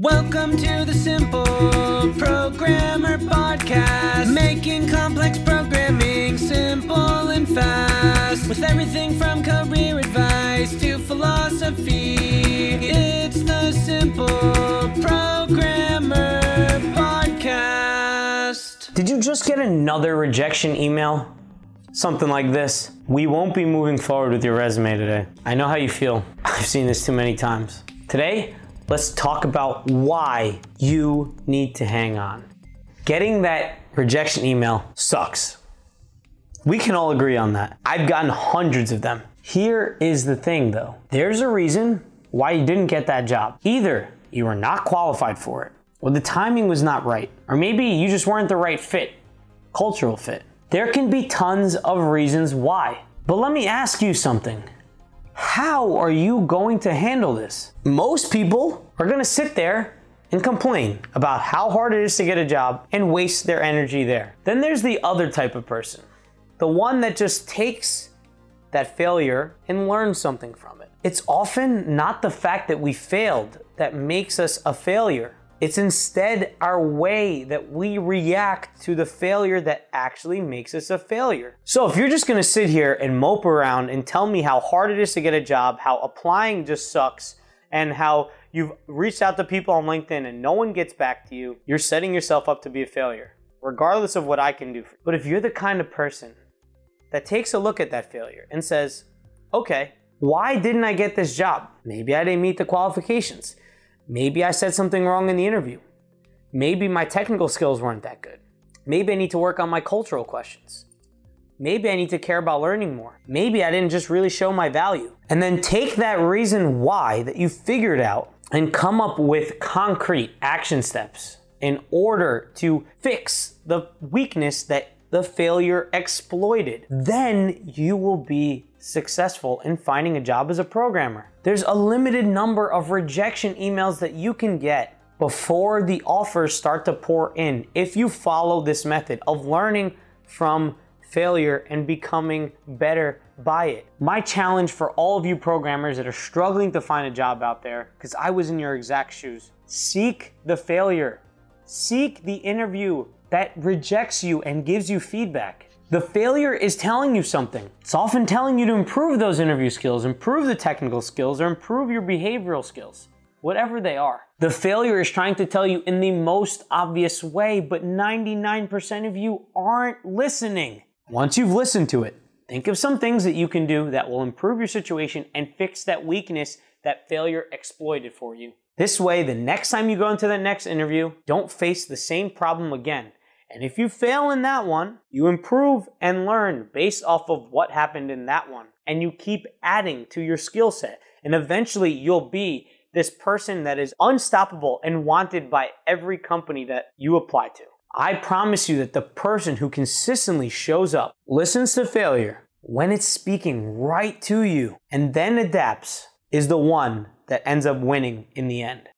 Welcome to the Simple Programmer Podcast, making complex programming simple and fast. With everything from career advice to philosophy, it's the Simple Programmer Podcast. Did you just get another rejection email? Something like this. We won't be moving forward with your resume today. I know how you feel. I've seen this too many times. Today, let's talk about why you need to hang on. Getting that rejection email sucks. We can all agree on that. I've gotten hundreds of them. Here is the thing though there's a reason why you didn't get that job. Either you were not qualified for it, or the timing was not right, or maybe you just weren't the right fit, cultural fit. There can be tons of reasons why. But let me ask you something. How are you going to handle this? Most people are going to sit there and complain about how hard it is to get a job and waste their energy there. Then there's the other type of person, the one that just takes that failure and learns something from it. It's often not the fact that we failed that makes us a failure. It's instead our way that we react to the failure that actually makes us a failure. So if you're just gonna sit here and mope around and tell me how hard it is to get a job, how applying just sucks, and how you've reached out to people on LinkedIn and no one gets back to you, you're setting yourself up to be a failure, regardless of what I can do. for you. But if you're the kind of person that takes a look at that failure and says, okay, why didn't I get this job? Maybe I didn't meet the qualifications. Maybe I said something wrong in the interview. Maybe my technical skills weren't that good. Maybe I need to work on my cultural questions. Maybe I need to care about learning more. Maybe I didn't just really show my value. And then take that reason why that you figured out and come up with concrete action steps in order to fix the weakness that the failure exploited. Then you will be successful in finding a job as a programmer. There's a limited number of rejection emails that you can get before the offers start to pour in if you follow this method of learning from failure and becoming better by it. My challenge for all of you programmers that are struggling to find a job out there, because I was in your exact shoes, seek the failure. Seek the interview that rejects you and gives you feedback. The failure is telling you something. It's often telling you to improve those interview skills, improve the technical skills, or improve your behavioral skills, whatever they are. The failure is trying to tell you in the most obvious way, but 99% of you aren't listening. Once you've listened to it, think of some things that you can do that will improve your situation and fix that weakness that failure exploited for you. This way, the next time you go into the next interview, don't face the same problem again. And if you fail in that one, you improve and learn based off of what happened in that one. And you keep adding to your skill set. And eventually you'll be this person that is unstoppable and wanted by every company that you apply to. I promise you that the person who consistently shows up, listens to failure when it's speaking right to you, and then adapts is the one that ends up winning in the end.